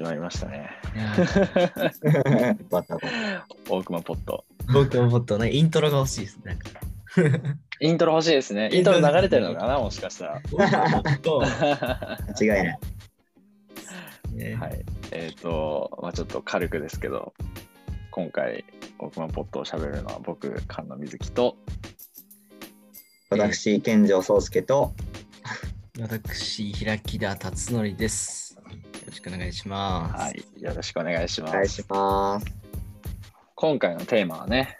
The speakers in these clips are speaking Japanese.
始まりましたね。いやバタバタ。大熊ポット。僕ももっとね、イントロが欲しいです。なんか。イントロ欲しいですね。イントロ流れてるのかなもしかしたら。間違いない。ねはい。えっ、と、まあちょっと軽くですけど、今回、大熊ポットを喋るのは僕、菅野瑞希と、私、健城宗介と、私、平木田達則です。よろしくお願いします。はい、よろしくお願いします。お願いします。今回のテーマはね、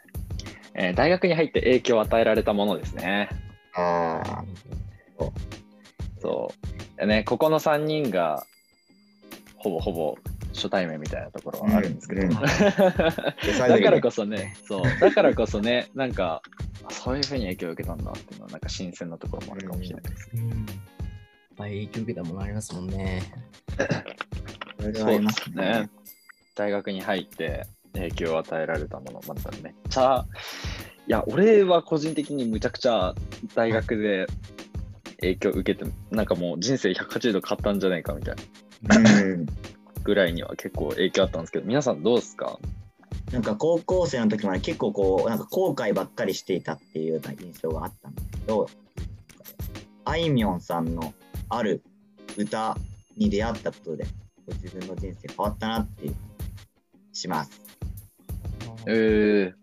えー大学に入って影響を与えられたものですね。ああ、そう。ね、ここの3人が、ほぼほぼ初対面みたいなところはあるんですけど、うんうん だからこそね、そう、だからこそね、なんか、あそういうふうに影響を受けたんだっていうのは、なんか新鮮なところもあるかもしれないです。うん。いっぱい影響受けたものありますもんね。そうでありますすね。大学に入って影響を与えられたもの、まためっちゃ、いや、俺は個人的にむちゃくちゃ大学で影響を受けて、なんかもう人生180度変わったんじゃないかみたいなうん。ぐらいには結構影響あったんですけど、皆さんどうですか？なんか高校生の時まで結構こう、なんか後悔ばっかりしていたっていうような印象があったんですけど、あいみょんさんのある歌に出会ったことで、自分の人生変わったなっていうします。えー、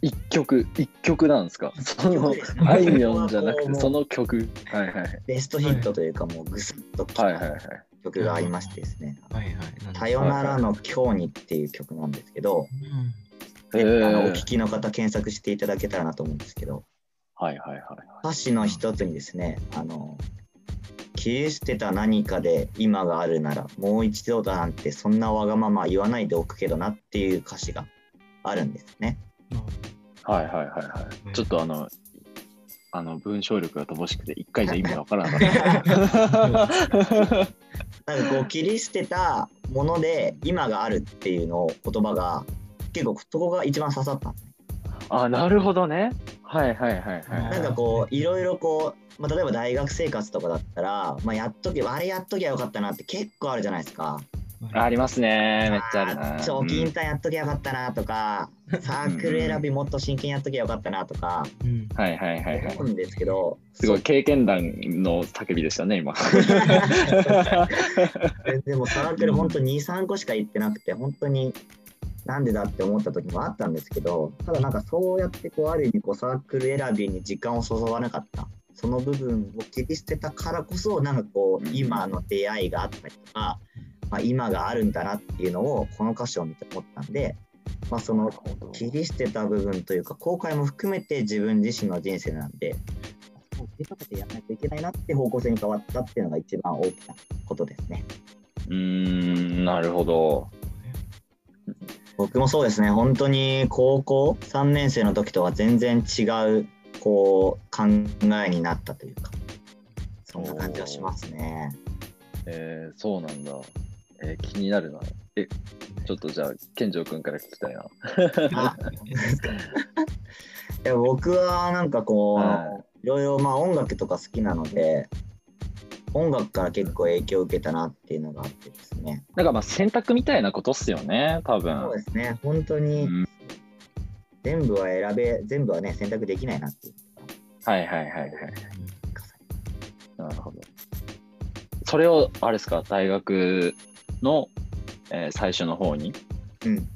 一曲、一曲なんですか？その、あいみょんじゃなくて、その曲。はいはい。ベストヒットというか、もうぐすっときはいはいはい。た曲がありましてですね、はいはい。さよならの今日にっていう曲なんですけど、うんえーあのお聞きの方検索していただけたらなと思うんですけど、はいはいはい。歌詞の一つにですね、あの、切り捨てた何かで今があるなら、もう一度だなんてそんなわがまま言わないでおくけどなっていう歌詞があるんですね。はいはいはいはい。ちょっとあの、あの文章力が乏しくて、一回じゃ意味わからなかった。なんかこう切り捨てたもので今があるっていうのを言葉が結構そこが一番刺さったんですね。あ、なるほどね。はいはいはいはい。なんかこういろいろこう、まあ、例えば大学生活とかだったら、まあ、やっとけあれやっときゃよかったなって結構あるじゃないですか。ありますね。めっちゃあるな。長期うん引退やっときゃよかったなとか、サークル選びもっと真剣にやっときゃよかったなとかうんはいはいはいはい思。うんですけど、すごい経験談の叫びでしたね、今。でもサークル本当に2、3個しか行ってなくて、本当になんでだって思った時もあったんですけど、ただなんかそうやってこうある意味こうサークル選びに時間を注がなかった。その部分を切り捨てたからこそ、なんかこう、うん今の出会いがあったりとか、まあ、今があるんだなっていうのを、この歌詞を見て思ったんで、まあ、その切り捨てた部分というか後悔も含めて自分自身の人生なんでもう切りかけてやらないといけないなって方向性に変わったっていうのが一番大きなことですねうーん、なるほど。僕もそうですね本当に高校3年生の時とは全然違うこう考えになったというかそんな感じはしますねえー、そうなんだ。えー気になるな。え、ちょっとじゃあ、健城君から聞きたいな。あいや僕はなんかこう、はいろいろまあ音楽とか好きなので音楽から結構影響を受けたなっていうのがあってですね。なんかまあ選択みたいなことっすよね、多分。そうですね。本当にうん。全部は選べ全部はね選択できないなっていう。はいはいはいはい。なるほど。それを、あれですか、大学の、えー最初の方にうん。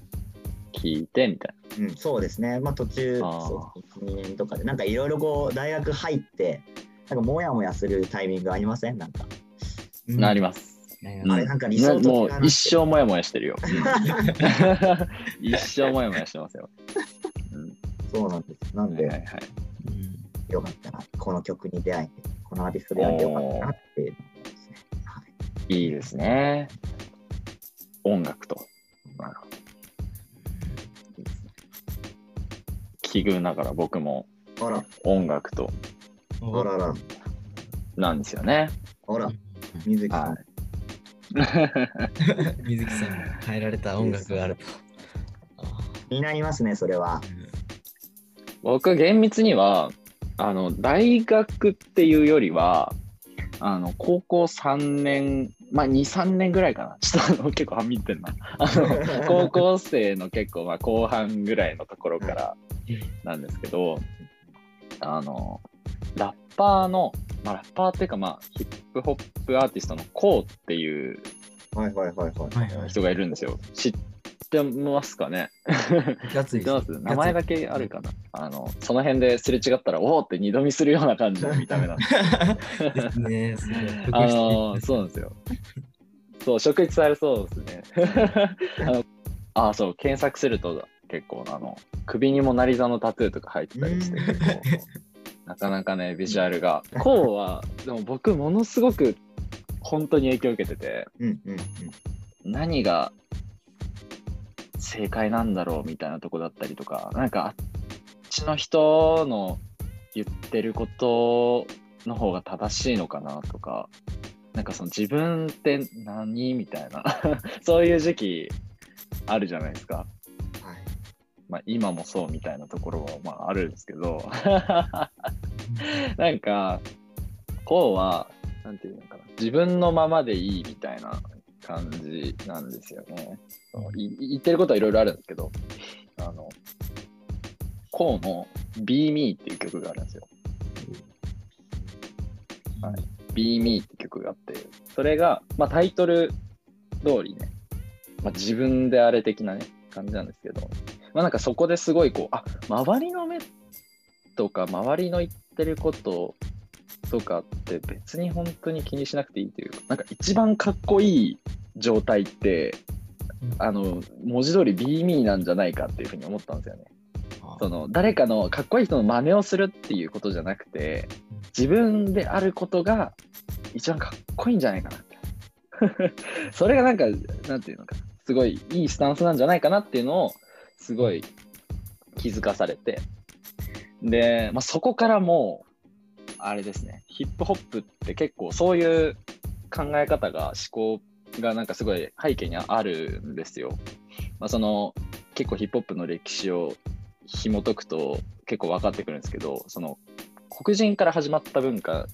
聞いてみたいうん、そうですね、まあ、途中、あー。そう1、2年とかで、なんかいろいろこう、大学入って、なんかもやもやするタイミングありません？なんか、な。なります。うんあれなんか理想もうもう一生もやもやしてるよ。一生もやもやしてますよ。うんそうなんです。なんで、はいはいよかったな、この曲に出会えて、このアーティスト出会えてよかったなっていうのがですね。はいいいですね。音楽と。なるほど。奇遇ながら僕もあら、音楽とあらら、なんですよね。あら、水木さん、は 水木さんが変えられた音楽があると。気になりますね、それは。僕厳密にはあの大学っていうよりはあの高校3年まあ2、3年ぐらいかな。ちょっとあの結構はみってんな。あの 高校生の結構まあ後半ぐらいのところからなんですけど、あの、ラッパーの、まあラッパーっていうかまあヒップホップアーティストのコーっていうはいはいはいはい。はいはい。人がいるんですよ。知ってますかね？ガツイ知ってます？名前だけあるかな？あの、その辺ですれ違ったら、おおって二度見するような感じの見た目なんですですね。すごいあのそうなんですよ。そう、職質されそうですね。あのあそう、検索すると結構、あの、首にもなり座のタトゥーとか入ってたりして、うん結構、なかなかね、ビジュアルが。こうは、でも僕、ものすごく本当に影響を受けてて、うんうんうん。何が正解なんだろうみたいなとこだったりとか、なんかあっちの人の言ってることの方が正しいのかなとか、なんかその自分って何みたいな、そういう時期あるじゃないですか。はい。まあ今もそうみたいなところはまああるんですけど、なんか、こうは、なんていうのかな、自分のままでいいみたいな感じなんですよね。そうい言ってることはいろいろあるんですけど、あの、こうの Be Me っていう曲があるんですよ。はい。Be Me って曲があって、それが、まあ、タイトル通りね、まあ、自分であれ的なね、感じなんですけど、まあ、なんかそこですごいこう、あ周りの目とか、周りの言ってることとかって別に本当に気にしなくていいというか、なんか一番かっこいい状態って、あの、文字通り Be Me なんじゃないかっていうふうに思ったんですよね。その誰かのかっこいい人の真似をするっていうことじゃなくて自分であることが一番かっこいいんじゃないかな それがなんかなんていうのかなすごいいいスタンスなんじゃないかなっていうのをすごい気づかされてで、まあ、そこからもうあれですねヒップホップって結構そういう考え方が思考がなんかすごい背景にあるんですよ。まあ、その結構ヒップホップの歴史を紐解くと結構分かってくるんですけどその黒人から始まった文化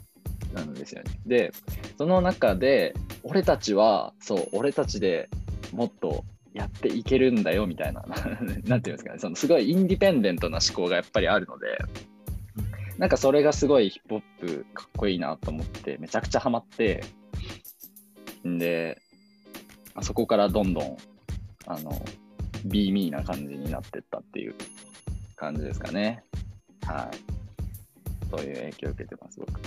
なんですよね。でその中で俺たちはそう俺たちでもっとやっていけるんだよみたいな なんていうんですかねそのすごいインディペンデントな思考がやっぱりあるのでなんかそれがすごいヒップホップかっこいいなと思ってめちゃくちゃハマってんで、まあそこからどんどんあの Be Me な感じになってったっていう感じですかね。はい。そういう影響を受けてます、僕。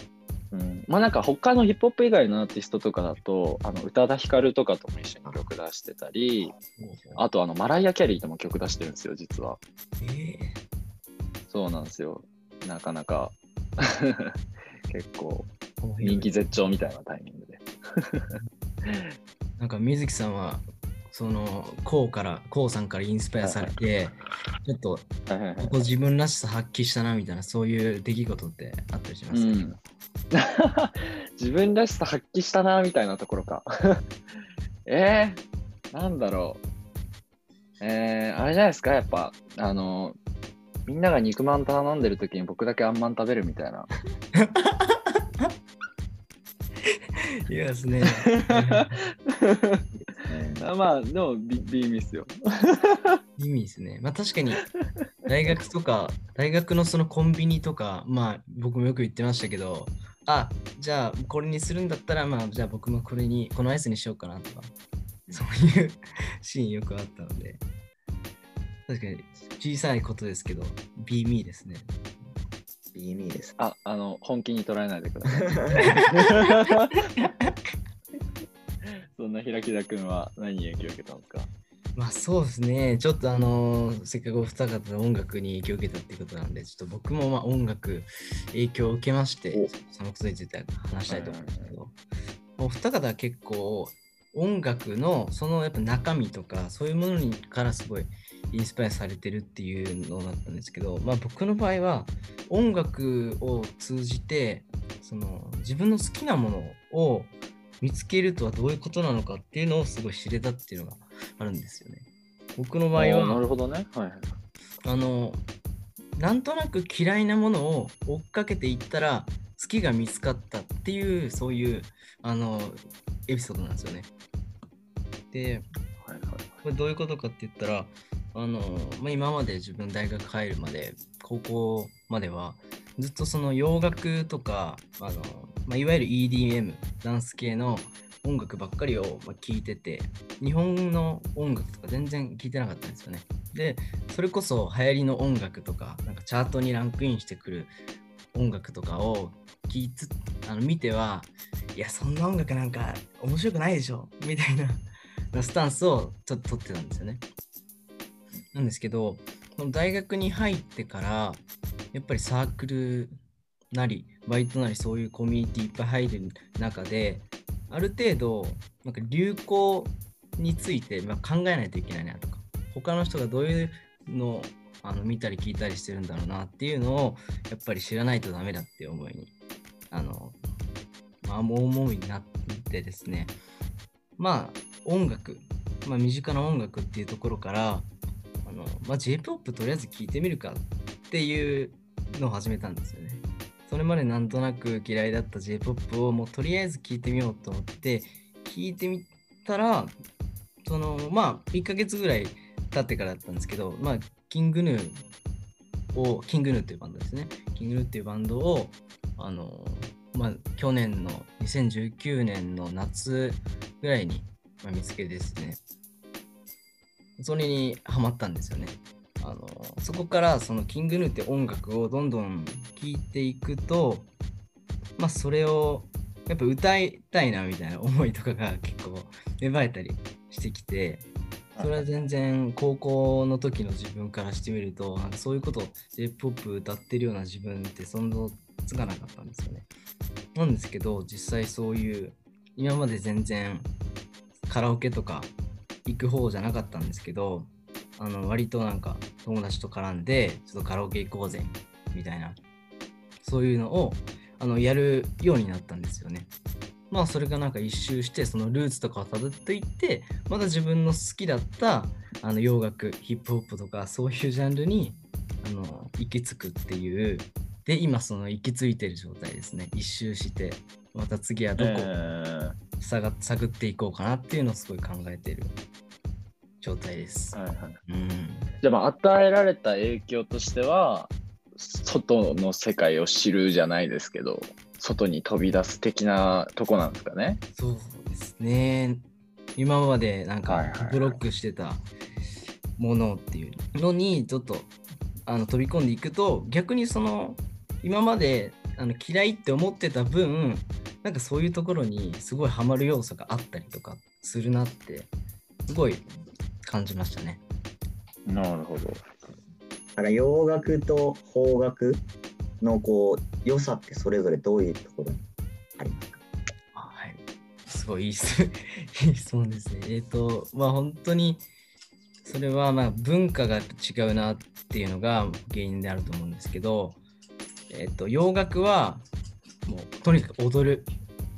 うん、まあなんか他のヒップホップ以外のアーティストとかだと、あの宇多田ヒカルとかとも一緒に曲出してたり、あとあのマライア・キャリーとも曲出してるんですよ、実は。えそうなんですよ。なかなか 結構ー人気絶頂みたいなタイミングで。なんか水木さんはそのこうからこうさんからインスパイアされてちょっとここ自分らしさ発揮したなみたいなそういう出来事ってあったりしまうす？か、ん、自分らしさ発揮したなみたいなところか。えー、なんだろう。えー、あれじゃないですか、やっぱ、あの、みんなが肉まん頼んでる時に僕だけあんまん食べるみたいな。いやですね。あまあ、でも、ビビーミスよ。意味ですね。まあ確かに大学とか大学のそのコンビニとかまあ僕もよく言ってましたけどあじゃあこれにするんだったらまあじゃあ僕もこれにこのアイスにしようかなとかそういう シーンよくあったので確かに小さいことですけど Be Me ですね。いい意味です。あ、あの、本気に捉えないでください。そんな平木田君は何に影響を受けたんですか？まあそうですね、ちょっとあのーせっかくお二方で音楽に影響を受けたっていうことなんで、ちょっと僕もまあ音楽影響を受けまして、そのことについて話したいと思うんですけど、お二方は結構音楽のそのやっぱ中身とかそういうものにからすごいインスパイアされてるっていうのだったんですけど、まあ僕の場合は音楽を通じてその自分の好きなものを見つけるとはどういうことなのかっていうのをすごい知れたっていうのがあるんですよね。僕の場合あーなは、るほどね。はいはい。あの、なんとなく嫌いなものを追っかけていったら、好きが見つかったっていうそういうあのエピソードなんですよね。ではいはいこれどういうことかって言ったらあの、まあ、今まで自分大学入るまで高校まではずっとその洋楽とかあの、まあ、いわゆる EDM ダンス系の音楽ばっかりをまあ聞いてて日本の音楽とか全然聞いてなかったんですよね。でそれこそ流行りの音楽とかなんかチャートにランクインしてくる音楽とかを聞いつあの見てはいやそんな音楽なんか面白くないでしょみたいなスタンスをちょっと取ってたんですよね。なんですけどこの大学に入ってからやっぱりサークルなりバイトなりそういうコミュニティいっぱい入る中である程度なんか流行についてまあ考えないといけないなとか他の人がどういうのをあの見たり聞いたりしてるんだろうなっていうのをやっぱり知らないとダメだっていう思いにあのまあもう思いになってですねまあ音楽、まあ、身近な音楽っていうところからあの、まあ、J-POP とりあえず聞いてみるかっていうのを始めたんですよね。それまでなんとなく嫌いだった J-POP をもうとりあえず聞いてみようと思って聞いてみたらそのまあ1ヶ月ぐらい経ってからだったんですけどまあキングヌーをキングヌーっていうバンドですね。キングヌーっていうバンドをあのまあ去年の2019年の夏ぐらいに、ま、見つけですね。それにハマったんですよね。あのそこからそのキングヌーって音楽をどんどん聴いていくとまあそれをやっぱ歌いたいなみたいな思いとかが結構芽生えたりしてきてそれは全然高校の時の自分からしてみるとなんかそういうこと J-POP 歌ってるような自分ってそんなつかなかったんですよね。なんですけど実際そういう今まで全然カラオケとか行く方じゃなかったんですけどあの割となんか友達と絡んでちょっとカラオケ行こうぜみたいなそういうのをあのやるようになったんですよね。まあそれがなんか一周してそのルーツとかをたどっていってまだ自分の好きだったあの洋楽ヒップホップとかそういうジャンルにあの行き着くっていうで今その行き着いてる状態ですね。一周してまた次はどこえ探探っていこうかなっていうのをすごい考えている状態ですー。はいはいうんじゃあまあ与えられた影響としては外の世界を知るじゃないですけど外に飛び出す的なとこなんですかね？そうですね。今までなんかブロックしてたものっていうのにちょっとあの飛び込んでいくと逆にその今まであの嫌いって思ってた分なんかそういうところにすごいハマる要素があったりとかするなってすごい感じましたね。なるほど。だから洋楽と邦楽のこう良さってそれぞれどういうところにありますか？あはい。すごいいい質いい 質問ですね。えっ、と、まあ本当に、それはまあ文化が違うなっていうのが原因であると思うんですけど、えっ、と、洋楽はもうとにかく踊る、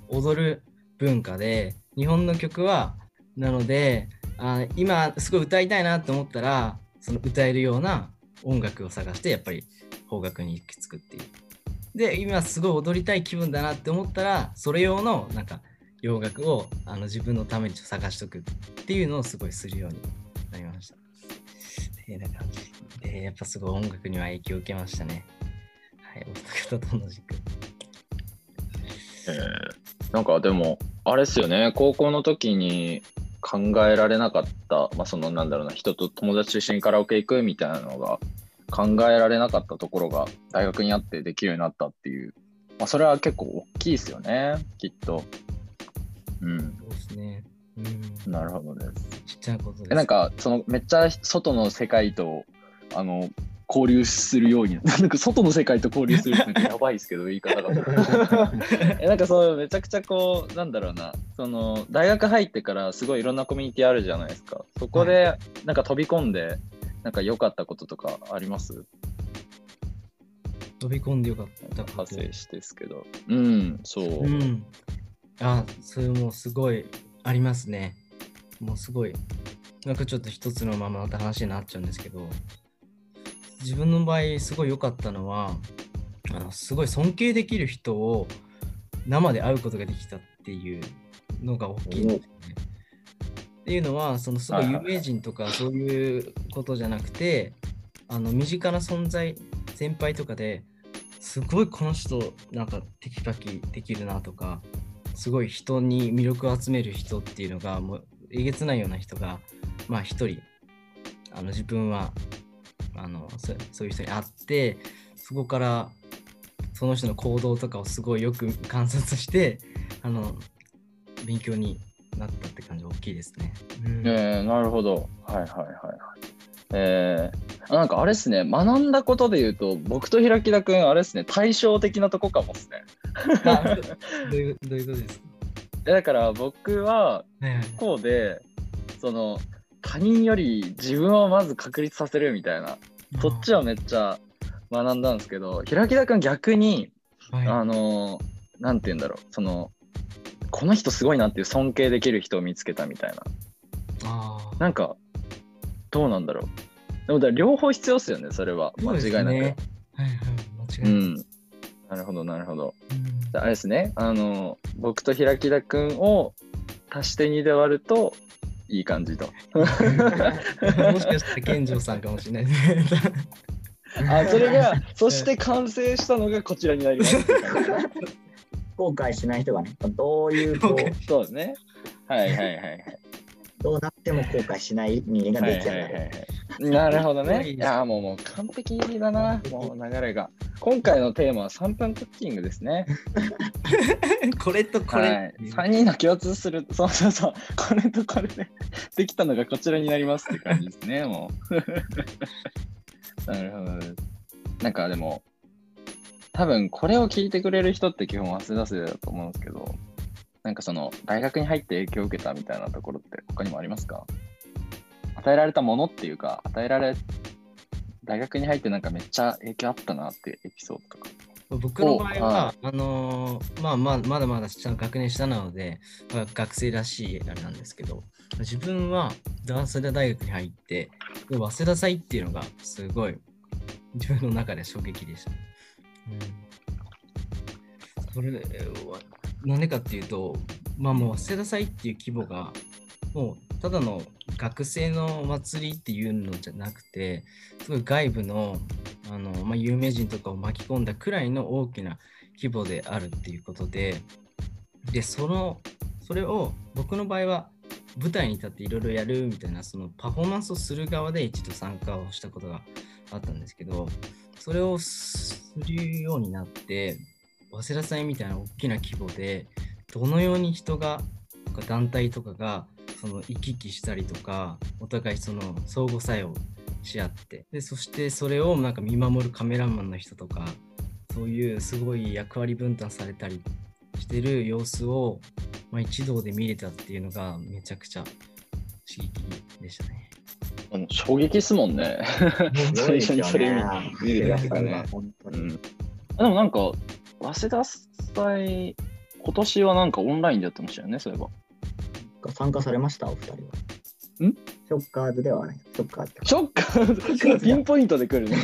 踊る文化で、日本の曲は、なので、あ今すごい歌いたいなと思ったら、その歌えるような音楽を探して、やっぱり邦楽に行き着くっていう。で今すごい踊りたい気分だなって思ったらそれ用のなんか洋楽をあの自分のために探しとくっていうのをすごいするようになりました。でな感じでやっぱすごい音楽には影響を受けましたね。はい、お二方と同じく。えーなんかでもあれですよね高校の時に考えられなかった、まあ、そのなんだろうな人と友達と一緒にカラオケ行くみたいなのが考えられなかったところが大学にあってできるようになったっていう、まあ、それは結構大きいですよねきっと。うん、そうですね。うん。なるほどです。ちっちゃいことです。えなんかそのめっちゃ外の世界とあの交流するように。なんか外の世界と交流するってなんか やばいですけど言い方が。えなんかそうめちゃくちゃこうなんだろうな。その大学入ってからすごいいろんなコミュニティあるじゃないですか。そこでなんか飛び込んでなんか良かったこととかあります？飛び込んでよかったこと。派生してですけど。うんそう、うん。あ、それもすごいありますね。もうすごい。なんかちょっと一つのまままた話になっちゃうんですけど、自分の場合すごい良かったのは、あのすごい尊敬できる人を生で会うことができたっていうのが大きいんですよね。っていうのはそのすごい有名人とかそういうことじゃなくてあの身近な存在先輩とかですごいこの人なんかテキパキできるなとかすごい人に魅力を集める人っていうのがもうえげつないような人がまあ一人あの自分はあのそそういう人に会ってそこからその人の行動とかをすごいよく観察してあの勉強になったって感じ大きいですね。うんえー、なるほど。はいはいはいはい。えー、あなんかあれですね、学んだことで言うと、僕と平木田君、あれですね、対照的なとこかもですね。あどういうどういうことですか？えだから僕は、はいはいこうで、その、他人より自分をまず確立させるみたいな、そっちはめっちゃ学んだんですけど、平木田君逆に、はいあのーなんて言うんだろう、その、この人すごいなっていう尊敬できる人を見つけたみたいな。あーなんか、どうなんだろう。でもだから両方必要ですよね、それは。間違いなく。はいはい間違いない。うん。なるほど、なるほど。うんあれですね、あの、僕と平木田くんを足して2で割るといい感じと。もしかしたら健丈さんかもしれないですね。あ、それが、そして完成したのがこちらになります。後悔しない人がね、どういうこう、そうですね。はいはいはいはい。どうなっても後悔しない人間がはい出来上がる。はいはいはい なるほどね。いいや、もうもう完璧だな、もう流れが。今回のテーマは3分クッキングですね。これとこれ。はい、3人の共通する、そうそうそう、これとこれでできたのがこちらになりますって感じですね、もう。なるほど。なんかでも、多分これを聞いてくれる人って基本早稲田生だと思うんですけど、なんかその大学に入って影響を受けたみたいなところって他にもありますか？与えられたものっていうか、与えられ、大学に入ってなんかめっちゃ影響あったなっていうエピソードとか。僕の場合は、はあのーまあまあ、まだまだ学年下なので、まあ学生らしいあれなんですけど、自分は早稲田大学に入って、で早稲田祭っていうのがすごい自分の中で衝撃でした。うん、それは、なんでかっていうと、まあもう早稲田祭っていう規模が、もうただの学生のお祭りっていうのじゃなくて、すごい外部のあの、まあ、有名人とかを巻き込んだくらいの大きな規模であるっていうことで、で、その、それを僕の場合は舞台に立っていろいろやるみたいな、そのパフォーマンスをする側で一度参加をしたことがあったんですけど、それをするようになって、早稲田祭みたいな大きな規模で、どのように人が、とか団体とかが、その行き来したりとか、お互いその相互作用し合ってでそしてそれをなんか見守るカメラマンの人とかそういうすごい役割分担されたりしてる様子を、まあ、一堂で見れたっていうのがめちゃくちゃ刺激でしたね。衝撃っすもんね。最初にそれ見見るやつがね。本当に。うん、でもなんか、早稲田祭、今年はなんかオンラインでやってましたよね、そういえば。参加されました、お二人は。ん？ショッカーズではない。ショッカーズ。ショッカーズ、ピンポイントで来るね。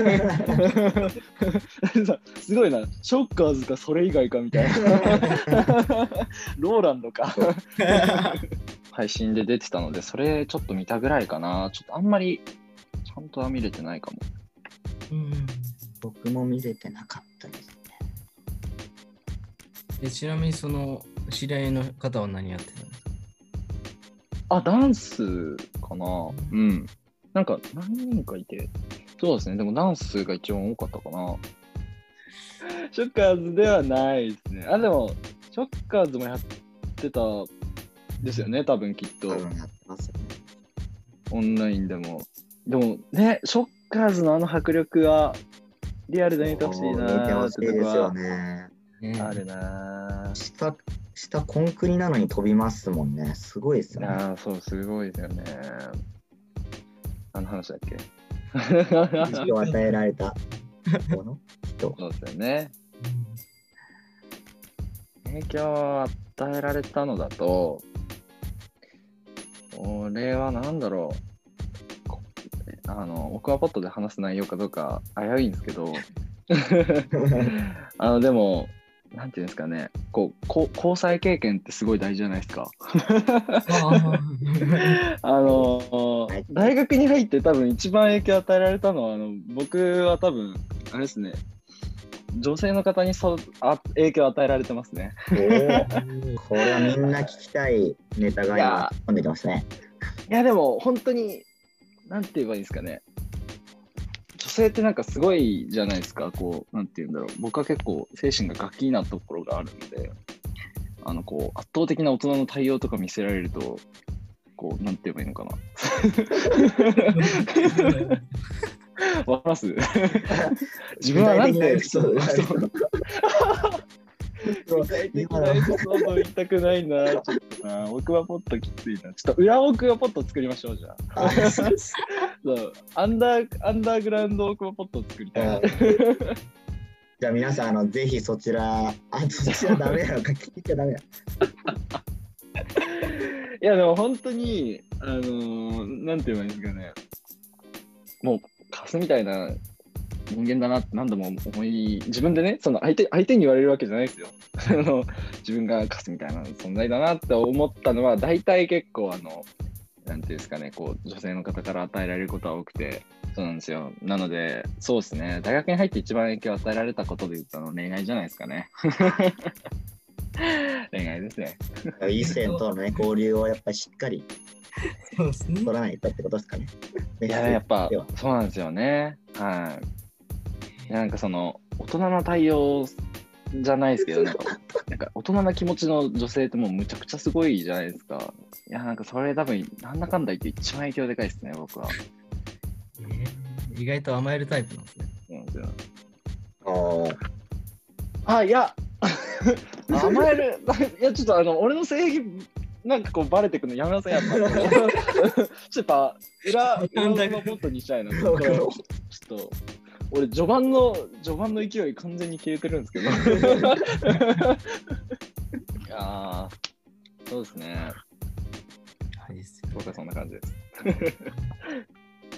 すごいな、ショッカーズかそれ以外かみたいな。ローランドか。配信で出てたので、それちょっと見たぐらいかな。ちょっとあんまりちゃんとは見れてないかも。うん僕も見れてなかったですね。でちなみにその知り合いの方は何やってたんですかあ、ダンスかな？うん。なんか何人かいて、そうですね。でもダンスが一番多かったかな。ショッカーズではないですね。あ、でも、ショッカーズもやってたですよね、多分きっと多。分やってますよね。オンラインでも。でもね、ショッカーズのあの迫力は、リアルで見てほしいなーってとこはね。ねあるなー。下、下コンクリなのに飛びますもんね。すごいですよね。ああ、そう、すごいですよね。何の話だっけ？人を与えられた この人。そうですよね。影響を与えられたのだと、俺は何だろう。こあの、僕はポットで話す内容かどうか危ういんですけど、あのでも、なんていうんですかね、こうこ交際経験ってすごい大事じゃないですか。あ のはい。大学に入って多分一番影響を与えられたのはあの僕は多分あれですね。女性の方にそうあ影響を与えられてますね。これはみんな聞きたいネタがいや今、飛んできますね。いやでも本当になんて言えばいいんですかね。女性ってなんかすごいじゃないですか。こうなんて言うんだろう。僕は結構精神がガキなところがあるんであのこう圧倒的な大人の対応とか見せられるとこうなんて言えばいいのかな。わかります？自分はなんてそうそう具体的なエピソード言いたくないな、ちょっとな。奥歯ポットきついな。ちょっと裏奥歯ポット作りましょう、じゃあ。あそうアンダーアンダーグラウンド奥歯ポットを作りたい。じゃあ皆さん、あのぜひそちら、あ、そちらダメなのか聞いちゃダメだ。いや、でも本当に、あのーなんて言えばいいんですかね。もう、カスみたいな人間だなって何度も思い、自分でね、その相手相手に言われるわけじゃないですよ。あの自分がカスみたいな存在だなって思ったのは、大体結構、あの、なんていうんですかね、こう、女性の方から与えられることは多くて、そうなんですよ。なので、そうですね、大学に入って一番影響を与えられたことで言ったのは恋愛じゃないですかね。恋愛ですね。異性との、ね、交流をやっぱりしっかり取。らないとってことですかね。いや、やっぱそうなんですよね。はい。いやなんかその、大人の対応じゃないですけど、なんか、なんか大人な気持ちの女性ってもうむちゃくちゃすごいじゃないですか。いや、なんかそれ多分、なんだかんだ言って一番影響でかいですね、僕は。えー意外と甘えるタイプなんですね。あーあ、いや、甘える、いや、ちょっとあの、俺の性癖、なんかこう、バレてくのやめなさい、やっぱ。ちょっとやっぱ、裏、裏のポットにしたいな。ちょっと俺、序盤の、序盤の勢い完全に消えてるんですけど。いやーそうですね。はいですよ僕はそんな感じです。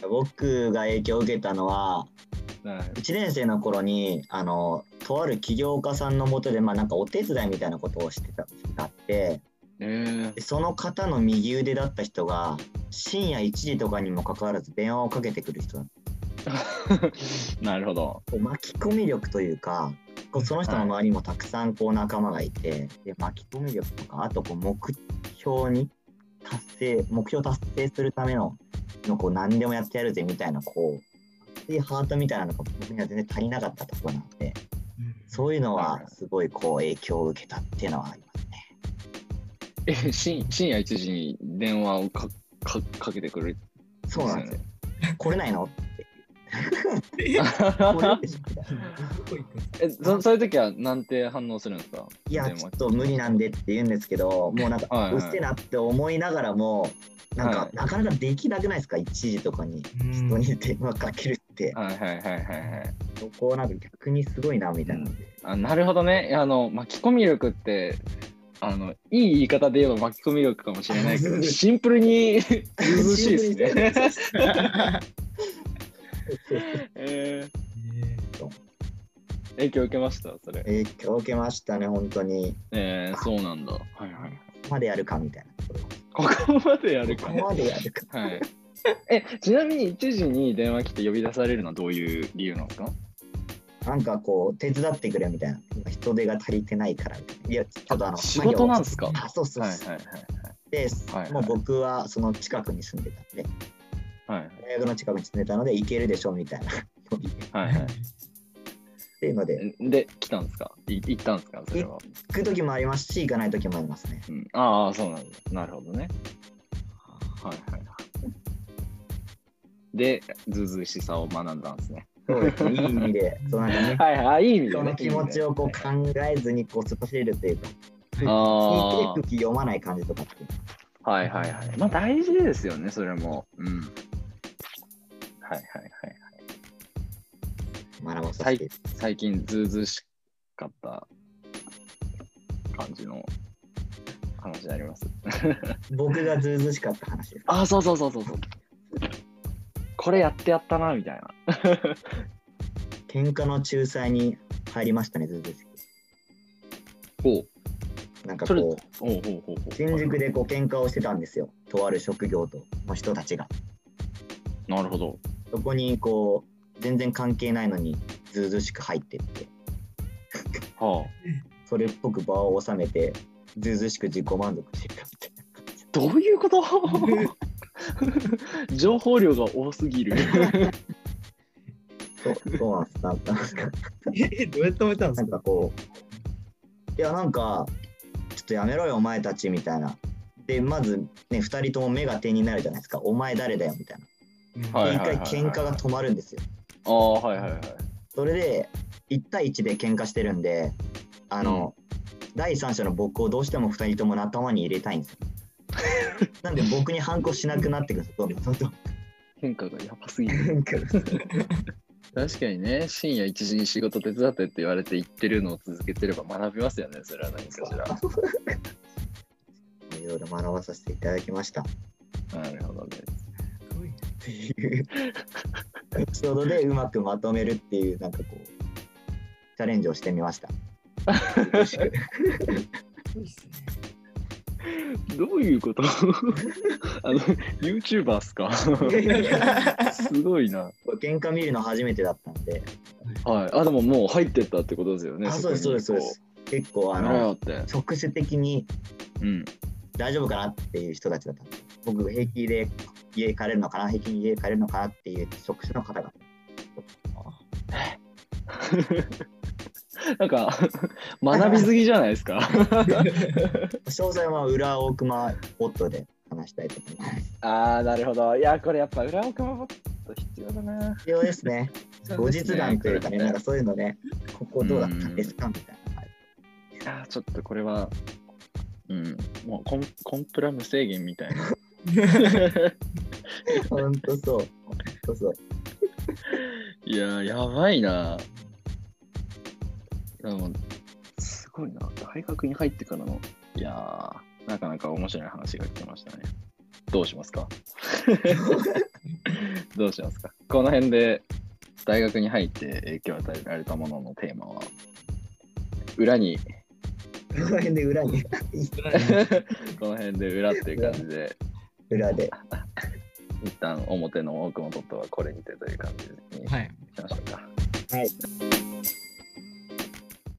僕が影響を受けたのは、はい1年生の頃にあのとある起業家さんのもとで、まあ、なんかお手伝いみたいなことをしてたあってえでその方の右腕だった人が深夜1時とかにもかかわらず電話をかけてくる人だっー、なるほど。巻き込み力というかこうその人の周りにもたくさんこう仲間がいてで巻き込み力とかあとこう目標に達成目標達成するためののこう何でもやってやるぜみたいなこう熱いハートみたいなのが僕には全然足りなかったところなので。うんそういうのはすごいこう影響を受けたっていうのはありますね。え、深深夜1時に電話をか かかけてくる。そうなんですよ。来れないの？え、そそういう時はなんて反応するんですか？いや、ちょっと無理なんでって言うんですけど、もうなんか、はいはいうっせえなって思いながらも、なんか、はいなかなかできなくないですか ?1 時とかに人に電話かけるって。はいはいはいはいはい。そこはなんか逆にすごいなみたいなので。あなるほどね。あの巻き込み力ってあのいい言い方で言えば巻き込み力かもしれないけど、シンプルに ずうずうしいですね。えー影響受けました？それ。影響を受けましたね、本当に。えー、そうなんだ。はいはい。ここまでやるかみたいなところ。ここまでやるかこ。こまでやるか。はい。え、ちなみに1時に電話来て呼び出されるのはどういう理由なんですか？なんかこう、手伝ってくれみたいな。今人手が足りてないからいや、ちょっとあの、仕事なんですか？あ、そうそうそう。はいはいで、はいはいもう僕はその近くに住んでたんで、大学の近くに住んでたので、行けるでしょみたいな。はいはい。っていうので、で、来たんですか？い行ったんですか？それは。行く時もありますし、行かない時もありますね。うん、ああ、そうなんだ。なるほどね。はいはいはい。で、ずうずうしさを学んだんですね。そうですね。いい意味で、そうなんかね、はいはい、あいい意味でね。人の気持ちをこう考えずにこう過ごせるというか、あ聞いて気読まない感じとかっていうはいはいはい。まあ大事ですよね、それも。うん。はいはいはいはい。学ばさせて。最近ずうずうしかった感じの話になります。僕がずうずうしかった話です。ああ、そうそうそうそうそう。これやってやったな、みたいな。喧嘩の仲裁に入りましたね、ずっと。ほなんかこう、うほうほうほう。新宿でこう喧嘩をしてたんですよ。とある職業との人たちが。なるほど。そこにこう、全然関係ないのに、ずうずうしく入ってって、はあ。それっぽく場を収めて、ずうずうしく自己満足してたみたいな。どういうこと？情報量が多すぎる。そうそうなんです。なんか、え、どうやって止めたんでなんすかかこう、いや、なんか、ちょっとやめろよ、お前たちみたいな。で、まずね、2人とも目が点になるじゃないですか。お前誰だよみたいな。はいで、一回喧嘩が止まるんですよ。ああ、はいはいはい。それで、1対1で喧嘩してるんで、あの、第三者の僕をどうしても2人とも仲間に入れたいんですよ。なんで僕に反抗しなくなってくるどんどんどんどん。変化がやばすぎる。確かにね、深夜1時に仕事手伝ってって言われて行ってるのを続けてれば学びますよね、それは何かしら。いろいろ学ばさせていただきました。なるほどね。っていうエピソードでうまくまとめるっていうなんかこうチャレンジをしてみました。どういうこと？あの、YouTuber っすか？すごいな。喧嘩見るの初めてだったんで、はい。あ、でももう入ってったってことですよね。あそうですそうですそうです。結構ああの。直接的にうん。大丈夫かなっていう人たちだったんで、僕平気で家帰れるのかな、平気に家帰れるのかな？っていう職種の方々。なんか、学びすぎじゃないですか？詳細は裏大熊ポットで話したいと思います。ああ、なるほど。いや、これやっぱ裏奥ももっと必要だな。必要ですね。後日談というかね、なんかそういうのね、ここどうだったんですか？みたいな。はいいやーちょっとこれは、うん、もうコンコンプラ無制限みたいな。ほんとそう。ほんとそう。いやー、やばいな。でも、すごいな。大学に入ってからの、いやー、なかなか面白い話が来ましたね。どうしますか？どうしますか？この辺で大学に入って影響を与えられたもののテーマは、裏に、この辺で裏に、この辺で裏っていう感じで、裏で。一旦表の奥のトットはこれにてという感じにしはい。ましょうか。はい。